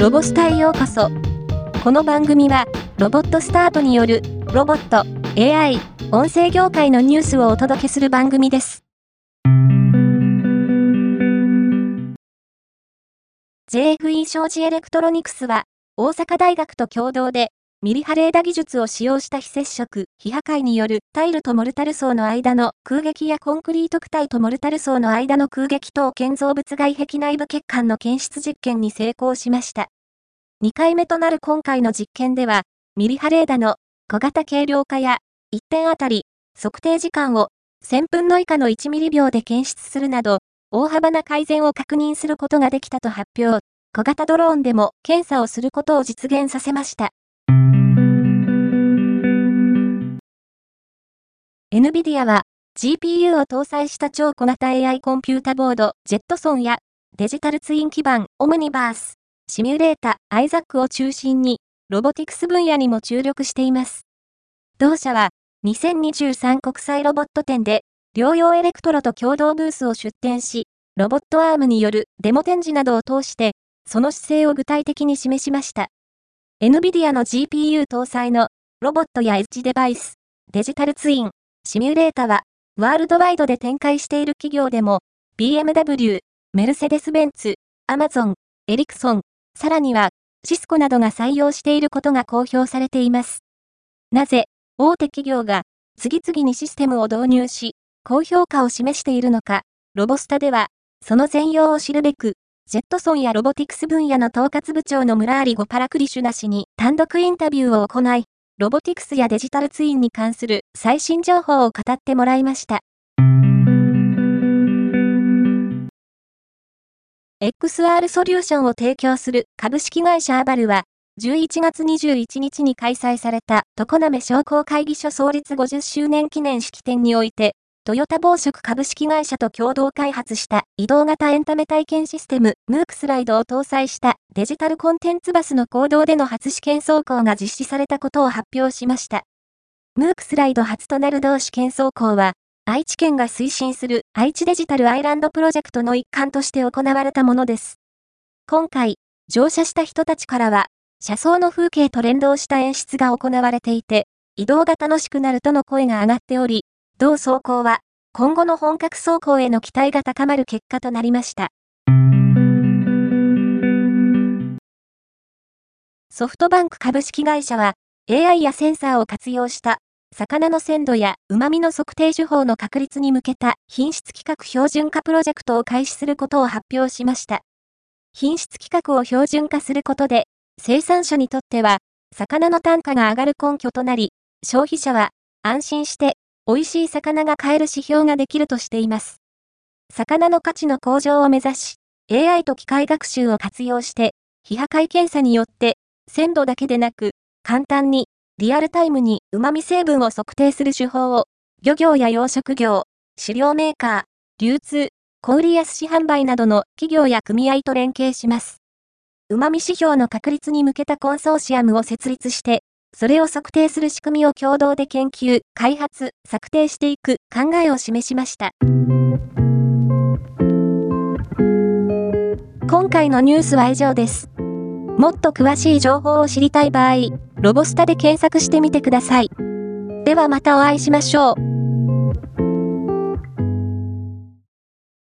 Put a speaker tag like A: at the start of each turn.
A: ロボスタへようこそ。この番組は、ロボットスタートによる、ロボット、AI、音声業界のニュースをお届けする番組です。JFE 商事エレクトロニクスは、大阪大学と共同で、ミリ波レーダ技術を使用した非接触、非破壊によるタイルとモルタル層の間の空隙やコンクリート躯体とモルタル層の間の空隙等建造物外壁内部欠陥の検出実験に成功しました。2回目となる今回の実験では、ミリ波レーダの小型軽量化や1点あたり測定時間を1000分の以下の1ミリ秒で検出するなど、大幅な改善を確認することができたと発表。小型ドローンでも検査をすることを実現させました。NVIDIA は GPU を搭載した超小型 AI コンピュータボードジェットソンやデジタルツイン基盤オムニバース、シミュレータ、アイザックを中心にロボティクス分野にも注力しています。同社は2023国際ロボット展で療養エレクトロと共同ブースを出展し、ロボットアームによるデモ展示などを通してその姿勢を具体的に示しました。NVIDIA の GPU 搭載のロボットやエッジデバイス、デジタルツイン、シミュレータは、ワールドワイドで展開している企業でも、BMW、メルセデス・ベンツ、アマゾン、エリクソン、さらには、シスコなどが採用していることが公表されています。なぜ、大手企業が次々にシステムを導入し、高評価を示しているのか、ロボスタでは、その全容を知るべく、ジェットソンやロボティクス分野の統括部長のムラーリゴ・パラクリシュナ氏に単独インタビューを行い、ロボティクスやデジタルツインに関する最新情報を語ってもらいました。XR ソリューションを提供する株式会社アバルは、11月21日に開催された常滑商工会議所創立50周年記念式典において、トヨタ暴食株式会社と共同開発した移動型エンタメ体験システムムークスライドを搭載したデジタルコンテンツバスの行動での初試験走行が実施されたことを発表しました。ムークスライド初となる同試験走行は、愛知県が推進する愛知デジタルアイランドプロジェクトの一環として行われたものです。今回、乗車した人たちからは、車窓の風景と連動した演出が行われていて、移動が楽しくなるとの声が上がっており、同走行は、今後の本格走行への期待が高まる結果となりました。ソフトバンク株式会社は、AI やセンサーを活用した、魚の鮮度や旨味の測定手法の確立に向けた品質規格標準化プロジェクトを開始することを発表しました。品質規格を標準化することで、生産者にとっては、魚の単価が上がる根拠となり、消費者は安心して美味しい魚が買える指標ができるとしています。魚の価値の向上を目指し、AI と機械学習を活用して、非破壊検査によって、鮮度だけでなく、簡単に、リアルタイムに旨味成分を測定する手法を、漁業や養殖業、飼料メーカー、流通、小売や寿司販売などの企業や組合と連携します。旨味指標の確立に向けたコンソーシアムを設立して、それを測定する仕組みを共同で研究、開発、策定していく考えを示しました。今回のニュースは以上です。もっと詳しい情報を知りたい場合、ロボスタで検索してみてください。ではまたお会いしましょう。